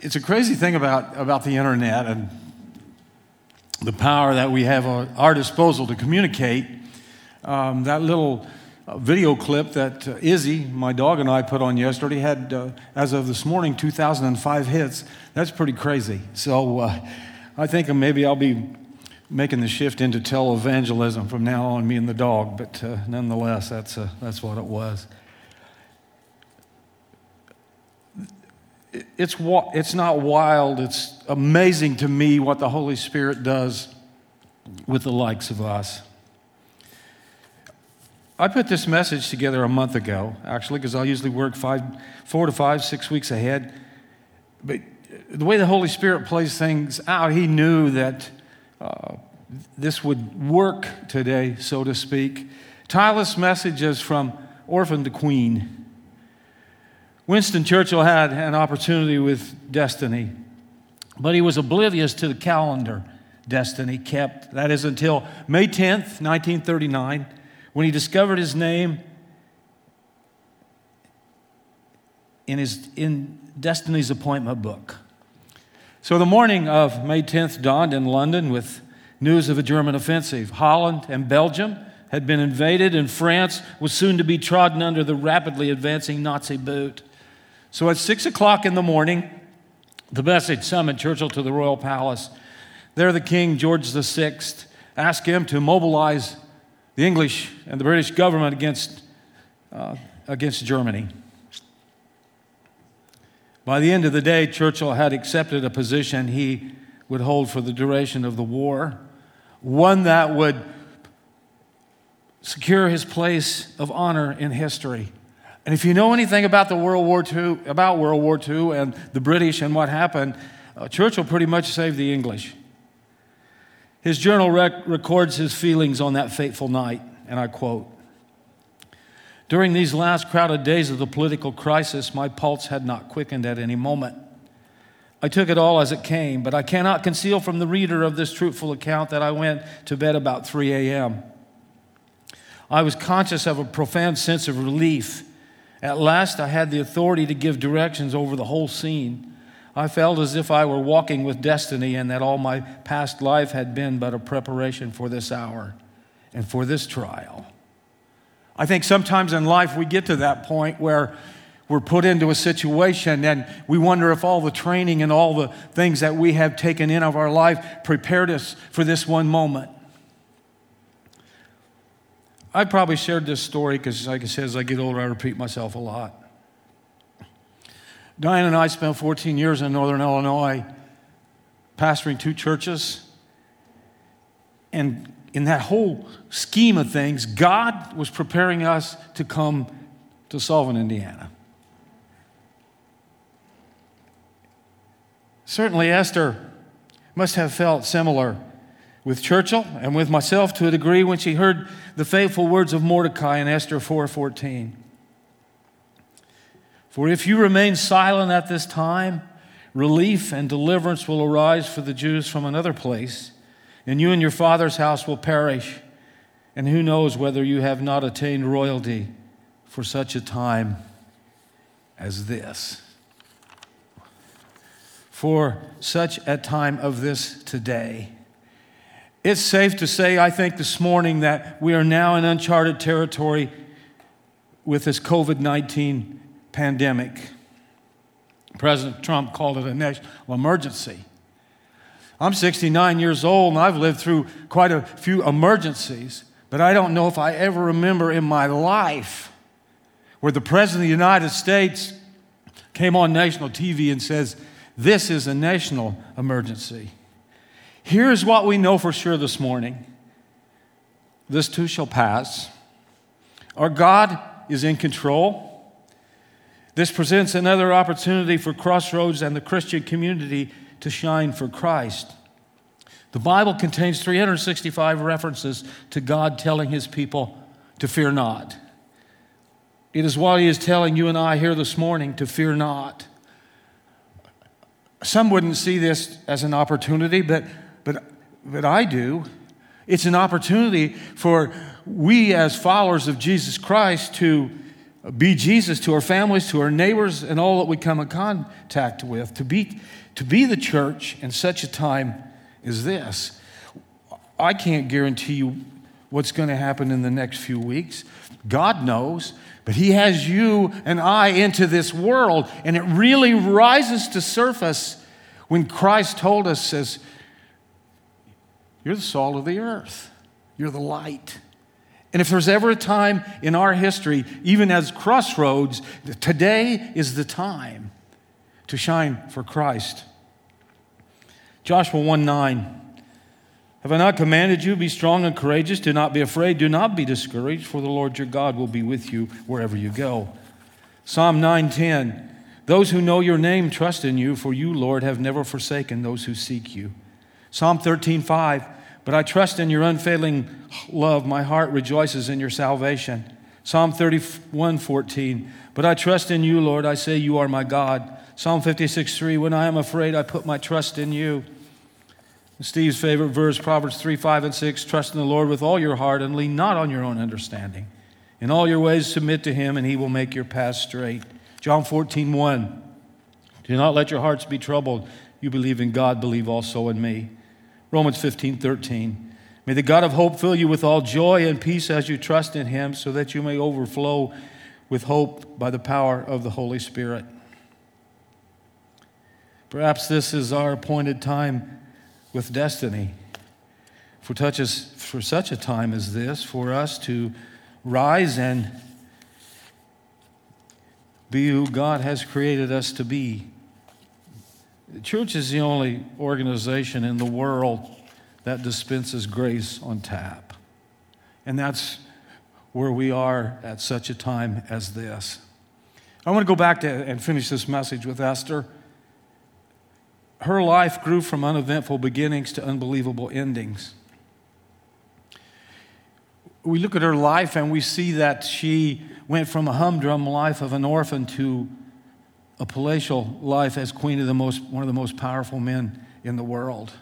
it's a crazy thing about, about the internet and the power that we have at our disposal to communicate. Um, that little uh, video clip that uh, Izzy, my dog, and I put on yesterday had, uh, as of this morning, 2,005 hits. That's pretty crazy. So uh, I think maybe I'll be making the shift into televangelism from now on, me and the dog. But uh, nonetheless, that's, uh, that's what it was. It's, it's not wild, it's amazing to me what the Holy Spirit does with the likes of us. I put this message together a month ago, actually, because I usually work five, four to five, six weeks ahead. But the way the Holy Spirit plays things out, He knew that uh, this would work today, so to speak. Tyler's message is from orphan to queen. Winston Churchill had an opportunity with destiny, but he was oblivious to the calendar destiny kept. That is until May 10th, 1939, when he discovered his name in his in Destiny's appointment book. So the morning of May 10th dawned in London with news of a German offensive. Holland and Belgium had been invaded, and France was soon to be trodden under the rapidly advancing Nazi boot. So at six o'clock in the morning, the message summoned Churchill to the royal palace. There, the king, George VI, asked him to mobilize the English and the British government against, uh, against Germany. By the end of the day, Churchill had accepted a position he would hold for the duration of the war, one that would secure his place of honor in history. And if you know anything about the World War II, about World War II and the British and what happened, uh, Churchill pretty much saved the English. His journal rec- records his feelings on that fateful night, and I quote During these last crowded days of the political crisis, my pulse had not quickened at any moment. I took it all as it came, but I cannot conceal from the reader of this truthful account that I went to bed about 3 a.m. I was conscious of a profound sense of relief at last, I had the authority to give directions over the whole scene. I felt as if I were walking with destiny and that all my past life had been but a preparation for this hour and for this trial. I think sometimes in life we get to that point where we're put into a situation and we wonder if all the training and all the things that we have taken in of our life prepared us for this one moment. I probably shared this story because, like I said, as I get older, I repeat myself a lot. Diane and I spent 14 years in Northern Illinois pastoring two churches. And in that whole scheme of things, God was preparing us to come to Sullivan, Indiana. Certainly, Esther must have felt similar with Churchill and with myself to a degree when she heard the faithful words of Mordecai in Esther 4:14. For if you remain silent at this time, relief and deliverance will arise for the Jews from another place, and you and your father's house will perish. And who knows whether you have not attained royalty for such a time as this? For such a time of this today. It's safe to say, I think, this morning that we are now in uncharted territory with this COVID 19 pandemic. President Trump called it a national emergency. I'm 69 years old and I've lived through quite a few emergencies, but I don't know if I ever remember in my life where the President of the United States came on national TV and says, This is a national emergency. Here's what we know for sure this morning this too shall pass. Our God is in control. This presents another opportunity for Crossroads and the Christian community to shine for Christ. The Bible contains 365 references to God telling his people to fear not. It is what he is telling you and I here this morning to fear not. Some wouldn't see this as an opportunity, but but, but I do. It's an opportunity for we, as followers of Jesus Christ, to be Jesus to our families, to our neighbors, and all that we come in contact with. To be, to be the church in such a time as this. I can't guarantee you what's going to happen in the next few weeks. God knows, but He has you and I into this world, and it really rises to surface when Christ told us, says, You're the salt of the earth, you're the light. And if there's ever a time in our history, even as crossroads, today is the time to shine for Christ. Joshua 1 9. Have I not commanded you, be strong and courageous? Do not be afraid, do not be discouraged, for the Lord your God will be with you wherever you go. Psalm 9:10. Those who know your name trust in you, for you, Lord, have never forsaken those who seek you. Psalm 13:5. But I trust in your unfailing love. My heart rejoices in your salvation. Psalm 31 14. But I trust in you, Lord. I say, You are my God. Psalm 56 3. When I am afraid, I put my trust in you. Steve's favorite verse, Proverbs 3 5 and 6. Trust in the Lord with all your heart and lean not on your own understanding. In all your ways, submit to him, and he will make your path straight. John 14 1. Do not let your hearts be troubled. You believe in God, believe also in me. Romans 15, 13. May the God of hope fill you with all joy and peace as you trust in him, so that you may overflow with hope by the power of the Holy Spirit. Perhaps this is our appointed time with destiny. For, touches, for such a time as this, for us to rise and be who God has created us to be the church is the only organization in the world that dispenses grace on tap. And that's where we are at such a time as this. I want to go back to and finish this message with Esther. Her life grew from uneventful beginnings to unbelievable endings. We look at her life and we see that she went from a humdrum life of an orphan to a palatial life as queen of the most, one of the most powerful men in the world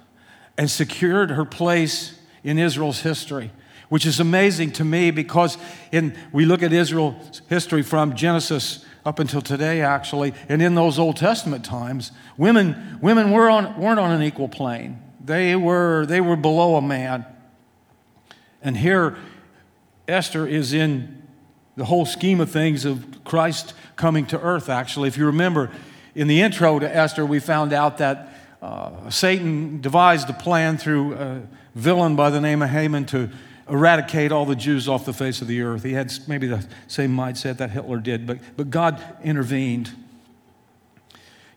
and secured her place in Israel's history, which is amazing to me because in, we look at Israel's history from Genesis up until today, actually, and in those Old Testament times, women, women were on, weren't on an equal plane. They were, they were below a man. And here, Esther is in the whole scheme of things of Christ coming to earth, actually. If you remember, in the intro to Esther, we found out that uh, Satan devised a plan through a villain by the name of Haman to eradicate all the Jews off the face of the earth. He had maybe the same mindset that Hitler did, but, but God intervened.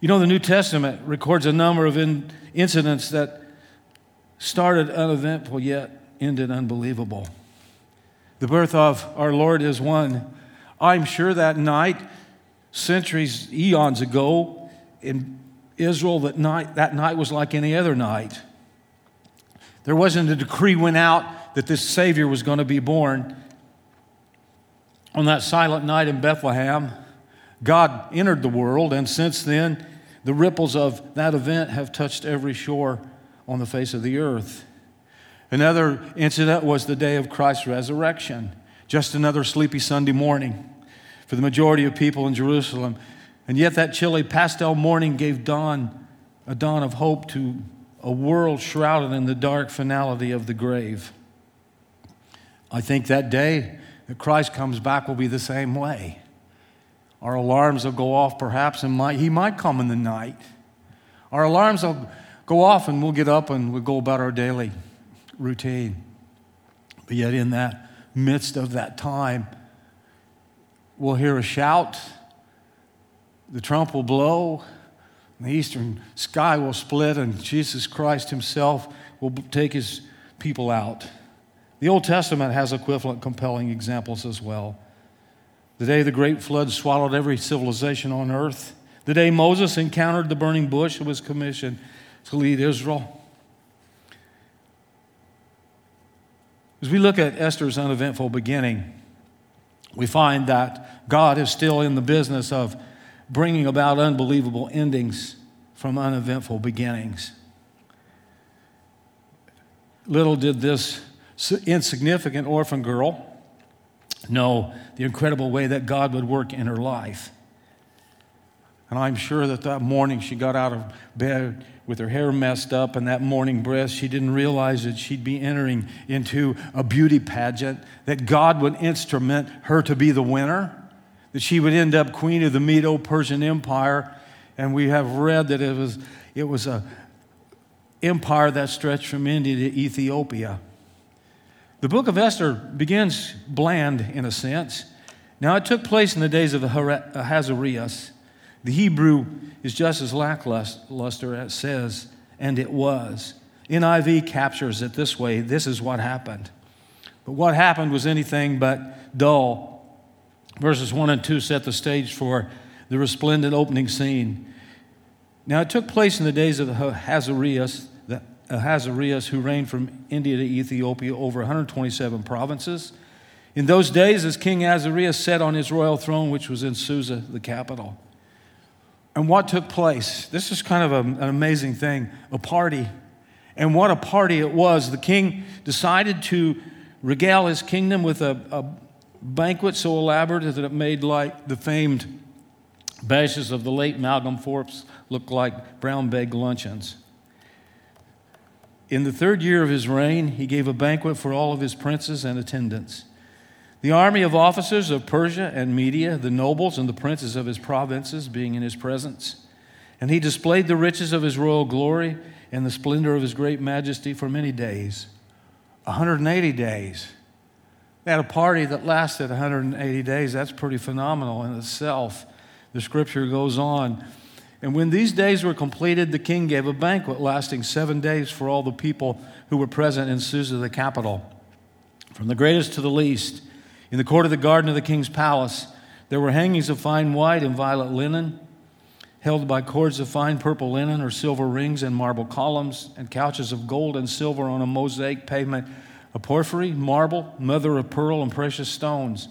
You know, the New Testament records a number of in, incidents that started uneventful yet ended unbelievable. The birth of our Lord is one. I'm sure that night, centuries, eons ago, in Israel, that night, that night was like any other night. There wasn't a decree went out that this Savior was going to be born. On that silent night in Bethlehem, God entered the world, and since then, the ripples of that event have touched every shore on the face of the earth. Another incident was the day of Christ's resurrection, just another sleepy Sunday morning for the majority of people in Jerusalem. And yet, that chilly pastel morning gave dawn, a dawn of hope to a world shrouded in the dark finality of the grave. I think that day that Christ comes back will be the same way. Our alarms will go off, perhaps, and might, he might come in the night. Our alarms will go off, and we'll get up and we'll go about our daily routine. But yet, in that midst of that time, we'll hear a shout, the trump will blow, the eastern sky will split, and Jesus Christ Himself will take His people out. The Old Testament has equivalent compelling examples as well. The day the great flood swallowed every civilization on earth, the day Moses encountered the burning bush and was commissioned to lead Israel. As we look at Esther's uneventful beginning, we find that God is still in the business of bringing about unbelievable endings from uneventful beginnings. Little did this insignificant orphan girl know the incredible way that God would work in her life. And I'm sure that that morning she got out of bed with her hair messed up and that morning breath, she didn't realize that she'd be entering into a beauty pageant, that God would instrument her to be the winner, that she would end up queen of the Medo Persian Empire. And we have read that it was, it was a empire that stretched from India to Ethiopia. The book of Esther begins bland in a sense. Now, it took place in the days of Ahasuerus the Hebrew is just as lackluster as it says, and it was. NIV captures it this way this is what happened. But what happened was anything but dull. Verses 1 and 2 set the stage for the resplendent opening scene. Now, it took place in the days of Ahasuerus, the Ahasuerus uh, who reigned from India to Ethiopia over 127 provinces. In those days, as King Ahasuerus sat on his royal throne, which was in Susa, the capital. And what took place? This is kind of a, an amazing thing a party. And what a party it was. The king decided to regale his kingdom with a, a banquet so elaborate that it made like the famed bashes of the late Malcolm Forbes look like brown bag luncheons. In the third year of his reign, he gave a banquet for all of his princes and attendants. The army of officers of Persia and Media, the nobles and the princes of his provinces being in his presence. And he displayed the riches of his royal glory and the splendor of his great majesty for many days 180 days. They had a party that lasted 180 days. That's pretty phenomenal in itself. The scripture goes on. And when these days were completed, the king gave a banquet lasting seven days for all the people who were present in Susa, the capital, from the greatest to the least. In the court of the garden of the king's palace, there were hangings of fine white and violet linen, held by cords of fine purple linen or silver rings and marble columns, and couches of gold and silver on a mosaic pavement of porphyry, marble, mother of pearl, and precious stones.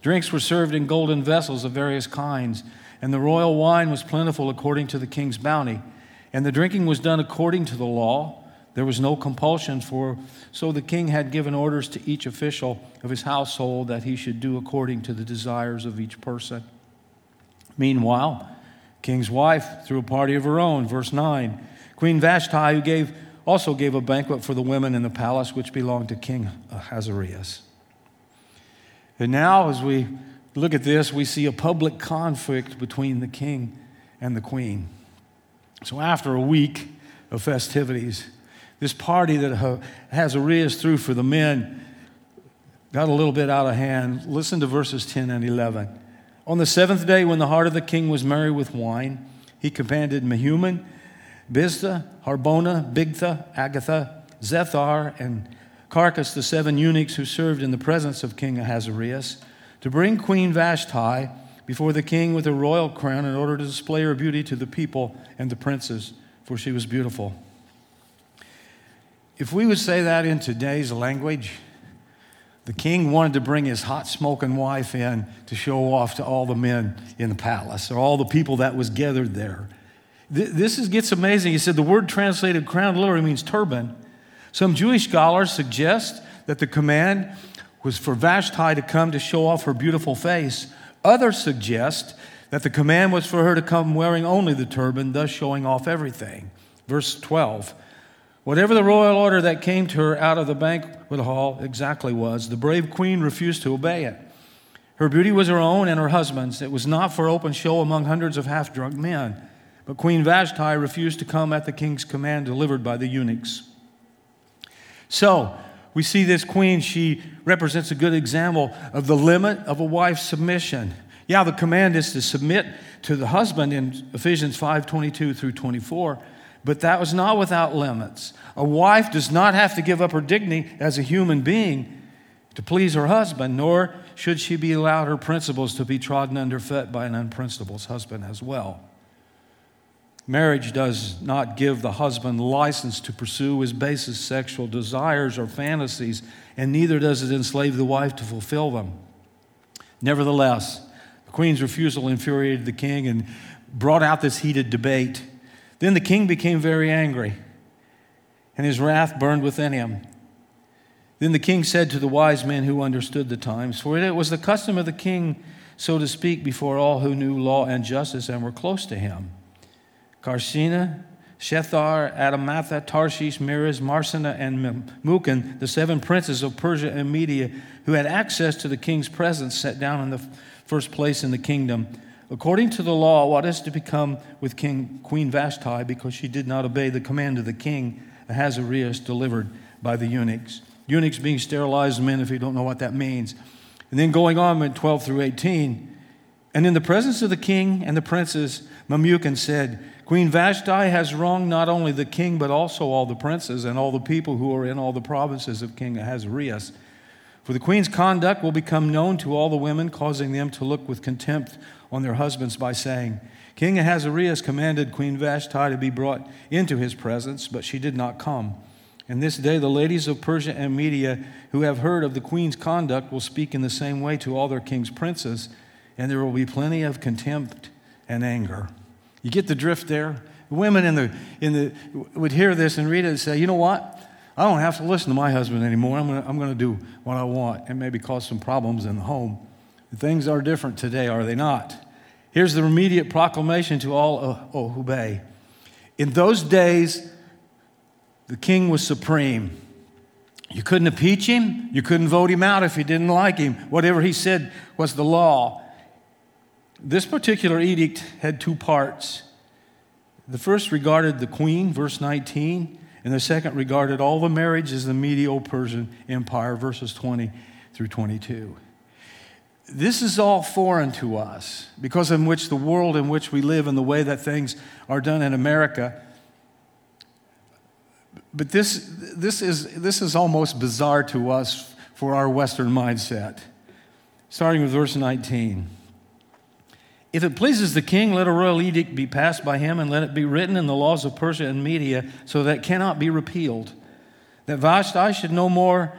Drinks were served in golden vessels of various kinds, and the royal wine was plentiful according to the king's bounty. And the drinking was done according to the law there was no compulsion for, so the king had given orders to each official of his household that he should do according to the desires of each person. Meanwhile, king's wife threw a party of her own. Verse 9 Queen Vashti, who gave, also gave a banquet for the women in the palace which belonged to King Ahasuerus. And now, as we look at this, we see a public conflict between the king and the queen. So, after a week of festivities, this party that has Ahasuerus threw for the men got a little bit out of hand. Listen to verses 10 and 11. On the seventh day, when the heart of the king was merry with wine, he commanded Mehuman, Biztha, Harbona, Bigtha, Abagtha, Zethar, and Carkas, the seven eunuchs who served in the presence of King Ahasuerus, to bring Queen Vashti before the king with a royal crown in order to display her beauty to the people and the princes, for she was beautiful. If we would say that in today's language, the king wanted to bring his hot smoking wife in to show off to all the men in the palace or all the people that was gathered there. This is, gets amazing. He said the word translated crown literally means turban. Some Jewish scholars suggest that the command was for Vashti to come to show off her beautiful face. Others suggest that the command was for her to come wearing only the turban, thus showing off everything. Verse 12 Whatever the royal order that came to her out of the banquet hall exactly was, the brave queen refused to obey it. Her beauty was her own and her husband's. It was not for open show among hundreds of half drunk men. But Queen Vashti refused to come at the king's command delivered by the eunuchs. So, we see this queen, she represents a good example of the limit of a wife's submission. Yeah, the command is to submit to the husband in Ephesians 5 22 through 24. But that was not without limits. A wife does not have to give up her dignity as a human being to please her husband, nor should she be allowed her principles to be trodden underfoot by an unprincipled husband as well. Marriage does not give the husband license to pursue his basest sexual desires or fantasies, and neither does it enslave the wife to fulfill them. Nevertheless, the queen's refusal infuriated the king and brought out this heated debate. Then the king became very angry, and his wrath burned within him. Then the king said to the wise men who understood the times, for it was the custom of the king so to speak, before all who knew law and justice and were close to him. Carshena, Shethar, Adamatha, Tarshish, Meres, Marsena, and Memucan, the seven princes of Persia and Media, who had access to the king's presence, sat down in the first place in the kingdom. According to the law, what is to become with King Queen Vashti because she did not obey the command of the king Ahasuerus delivered by the eunuchs? Eunuchs being sterilized men, if you don't know what that means. And then going on in 12 through 18, and in the presence of the king and the princes, Memucan said, Queen Vashti has wronged not only the king, but also all the princes and all the people who are in all the provinces of King Ahasuerus. For the queen's conduct will become known to all the women, causing them to look with contempt on their husbands by saying, King Ahasuerus commanded Queen Vashti to be brought into his presence, but she did not come. And this day, the ladies of Persia and Media who have heard of the queen's conduct will speak in the same way to all their king's princes, and there will be plenty of contempt and anger. You get the drift there? Women in the, in the, would hear this and read it and say, you know what? I don't have to listen to my husband anymore. I'm going I'm to do what I want and maybe cause some problems in the home. Things are different today, are they not? Here's the immediate proclamation to all uh, oh, who obey. In those days, the king was supreme. You couldn't impeach him. You couldn't vote him out if you didn't like him. Whatever he said was the law. This particular edict had two parts. The first regarded the queen, verse 19, and the second regarded all the marriages in the Medo Persian Empire, verses 20 through 22. This is all foreign to us because in which the world in which we live and the way that things are done in America but this, this, is, this is almost bizarre to us for our Western mindset. Starting with verse 19. If it pleases the king, let a royal edict be passed by him, and let it be written in the laws of Persia and Media, so that it cannot be repealed. That Vashti should no more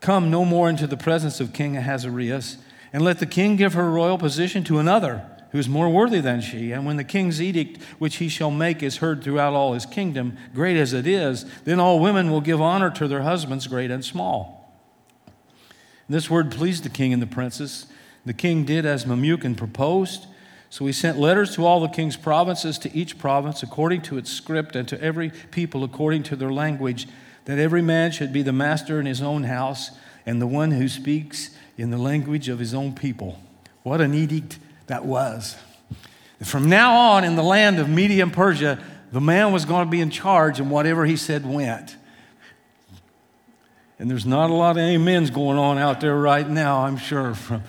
come no more into the presence of King Ahasuerus, and let the king give her royal position to another who is more worthy than she. And when the king's edict which he shall make is heard throughout all his kingdom, great as it is, then all women will give honor to their husbands, great and small. This word pleased the king and the princes. The king did as Memucan proposed. So he sent letters to all the king's provinces, to each province according to its script, and to every people according to their language, that every man should be the master in his own house, and the one who speaks in the language of his own people. What an edict that was. From now on, in the land of Media and Persia, the man was going to be in charge, and whatever he said went. And there's not a lot of amens going on out there right now, I'm sure, from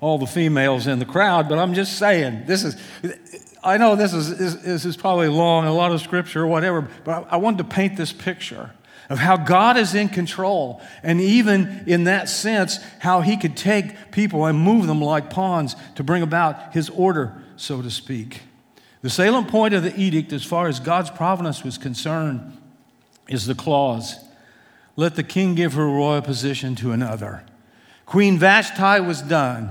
all the females in the crowd, but I'm just saying, this is, I know this is, this is probably long, a lot of scripture or whatever, but I wanted to paint this picture of how God is in control. And even in that sense, how He could take people and move them like pawns to bring about His order, so to speak. The salient point of the edict, as far as God's providence was concerned, is the clause let the king give her royal position to another. Queen Vashti was done.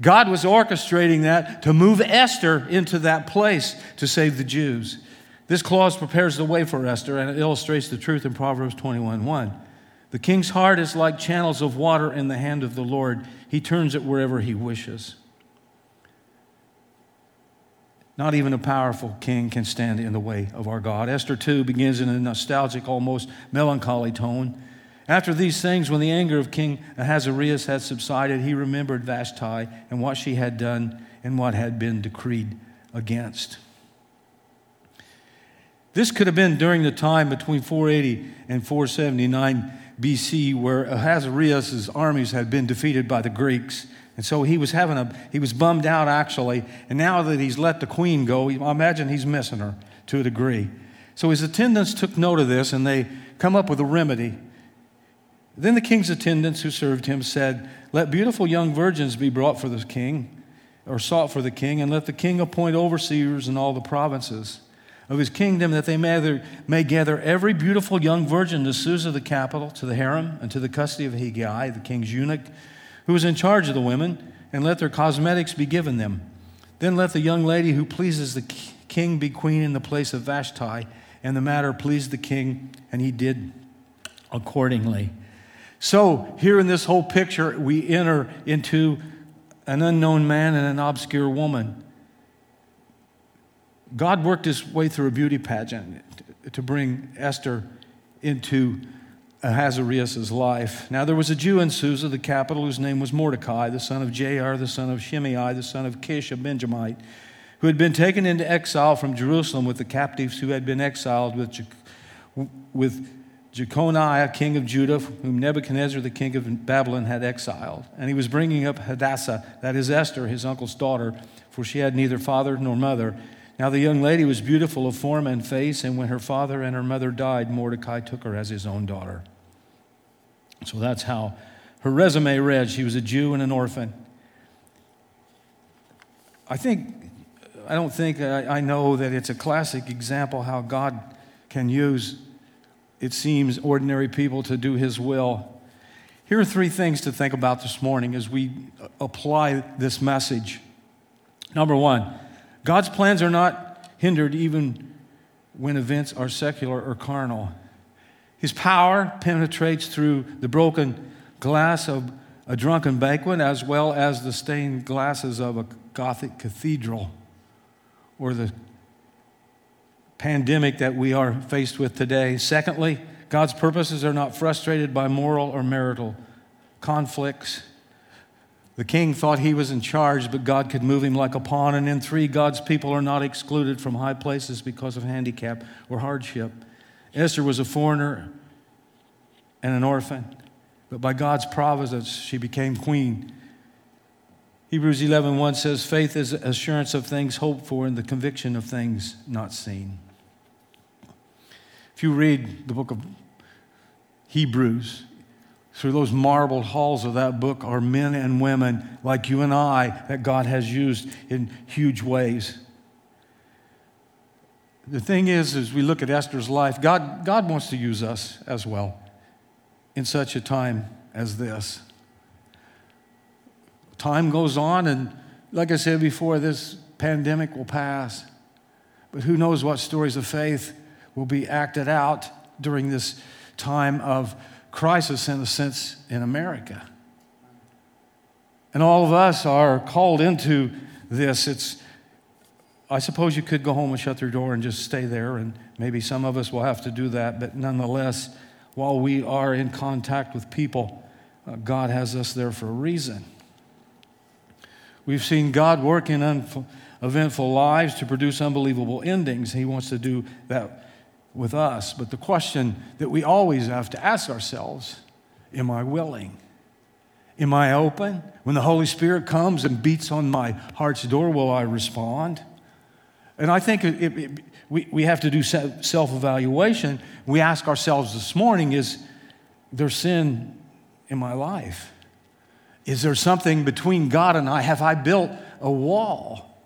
God was orchestrating that to move Esther into that place to save the Jews. This clause prepares the way for Esther and it illustrates the truth in Proverbs 21:1. The king's heart is like channels of water in the hand of the Lord. He turns it wherever he wishes. Not even a powerful king can stand in the way of our God. Esther 2 begins in a nostalgic, almost melancholy tone. After these things, when the anger of King Ahasuerus had subsided, he remembered Vashti and what she had done and what had been decreed against. This could have been during the time between 480 and 479 BC, where Ahasuerus' armies had been defeated by the Greeks. And so he was having a, he was bummed out actually. And now that he's let the queen go, I imagine he's missing her to a degree. So his attendants took note of this and they come up with a remedy. Then the king's attendants who served him said, Let beautiful young virgins be brought for the king, or sought for the king, and let the king appoint overseers in all the provinces of his kingdom, that they may, may gather every beautiful young virgin to Susa, the capital, to the harem, and to the custody of Hegai, the king's eunuch, who is in charge of the women, and let their cosmetics be given them. Then let the young lady who pleases the king be queen in the place of Vashti. And the matter pleased the king, and he did accordingly. So, here in this whole picture, we enter into an unknown man and an obscure woman. God worked his way through a beauty pageant to bring Esther into Ahasuerus' life. Now, there was a Jew in Susa, the capital, whose name was Mordecai, the son of Jair, the son of Shimei, the son of Kish, a Benjamite, who had been taken into exile from Jerusalem with the captives who had been exiled with, with Jeconiah, king of Judah, whom Nebuchadnezzar, the king of Babylon, had exiled. And he was bringing up Hadassah, that is Esther, his uncle's daughter, for she had neither father nor mother. Now the young lady was beautiful of form and face, and when her father and her mother died, Mordecai took her as his own daughter. So that's how her resume read. She was a Jew and an orphan. I think, I don't think, I, I know that it's a classic example how God can use it seems, ordinary people to do His will. Here are three things to think about this morning as we apply this message. Number one, God's plans are not hindered even when events are secular or carnal. His power penetrates through the broken glass of a drunken banquet as well as the stained glasses of a Gothic cathedral or the pandemic that we are faced with today. Secondly, God's purposes are not frustrated by moral or marital conflicts. The king thought he was in charge, but God could move him like a pawn. And in three, God's people are not excluded from high places because of handicap or hardship. Esther was a foreigner and an orphan, but by God's providence, she became queen. Hebrews 11:1 says, "Faith is assurance of things hoped for and the conviction of things not seen." If you read the book of Hebrews, through those marble halls of that book are men and women like you and I that God has used in huge ways. The thing is, as we look at Esther's life, God, God wants to use us as well in such a time as this. Time goes on, and like I said before, this pandemic will pass. But who knows what stories of faith will be acted out during this time of crisis, in a sense, in America. And all of us are called into this. It's, I suppose you could go home and shut your door and just stay there, and maybe some of us will have to do that, but nonetheless, while we are in contact with people, uh, God has us there for a reason. We've seen God work in eventful lives to produce unbelievable endings. He wants to do that with us. But the question that we always have to ask ourselves am I willing? Am I open? When the Holy Spirit comes and beats on my heart's door, will I respond? And I think it, it, we, we have to do self evaluation. We ask ourselves this morning is there sin in my life? Is there something between God and I? Have I built a wall?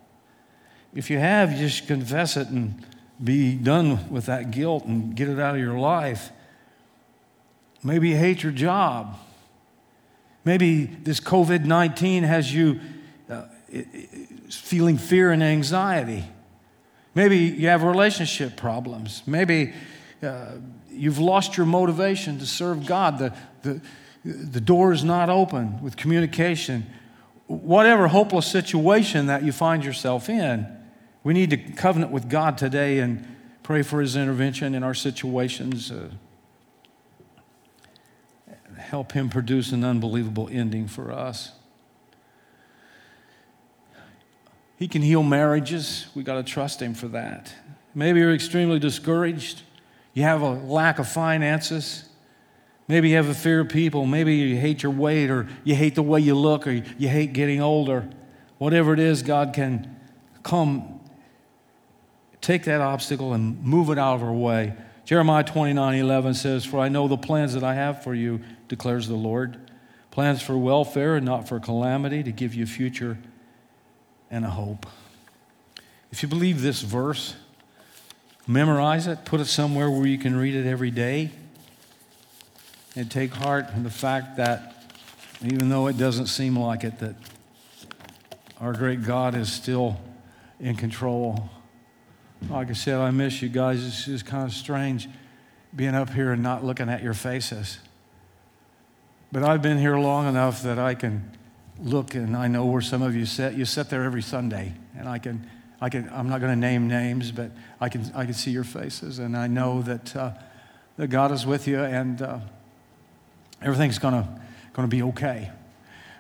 If you have, you just confess it and be done with that guilt and get it out of your life. Maybe you hate your job. Maybe this COVID 19 has you uh, feeling fear and anxiety. Maybe you have relationship problems. Maybe uh, you've lost your motivation to serve God. The, the, the door is not open with communication. Whatever hopeless situation that you find yourself in, we need to covenant with God today and pray for His intervention in our situations. Uh, help Him produce an unbelievable ending for us. He can heal marriages. We got to trust Him for that. Maybe you're extremely discouraged. You have a lack of finances. Maybe you have a fear of people. Maybe you hate your weight or you hate the way you look or you hate getting older. Whatever it is, God can come take that obstacle and move it out of our way. Jeremiah 29 11 says, For I know the plans that I have for you, declares the Lord plans for welfare and not for calamity, to give you a future and a hope. If you believe this verse, memorize it, put it somewhere where you can read it every day, and take heart in the fact that even though it doesn't seem like it, that our great God is still in control like I said, I miss you guys. It's just kind of strange being up here and not looking at your faces. But I've been here long enough that I can look and I know where some of you sit. You sit there every Sunday, and I can, I can I'm not going to name names, but I can, I can see your faces, and I know that, uh, that God is with you, and uh, everything's going to going to be okay.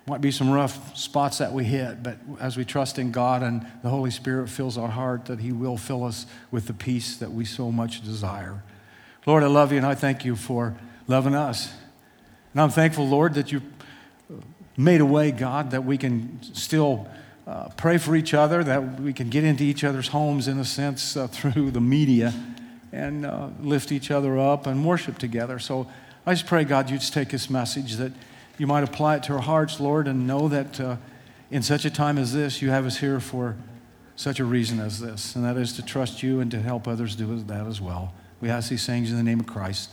Might be some rough spots that we hit, but as we trust in God and the Holy Spirit fills our heart, that He will fill us with the peace that we so much desire. Lord, I love you and I thank you for loving us. And I'm thankful, Lord, that you made a way, God, that we can still uh, pray for each other, that we can get into each other's homes in a sense uh, through the media and uh, lift each other up and worship together. So I just pray, God, you just take this message that you might apply it to our hearts, Lord, and know that uh, in such a time as this, you have us here for such a reason as this, and that is to trust you and to help others do that as well. We ask these things in the name of Christ.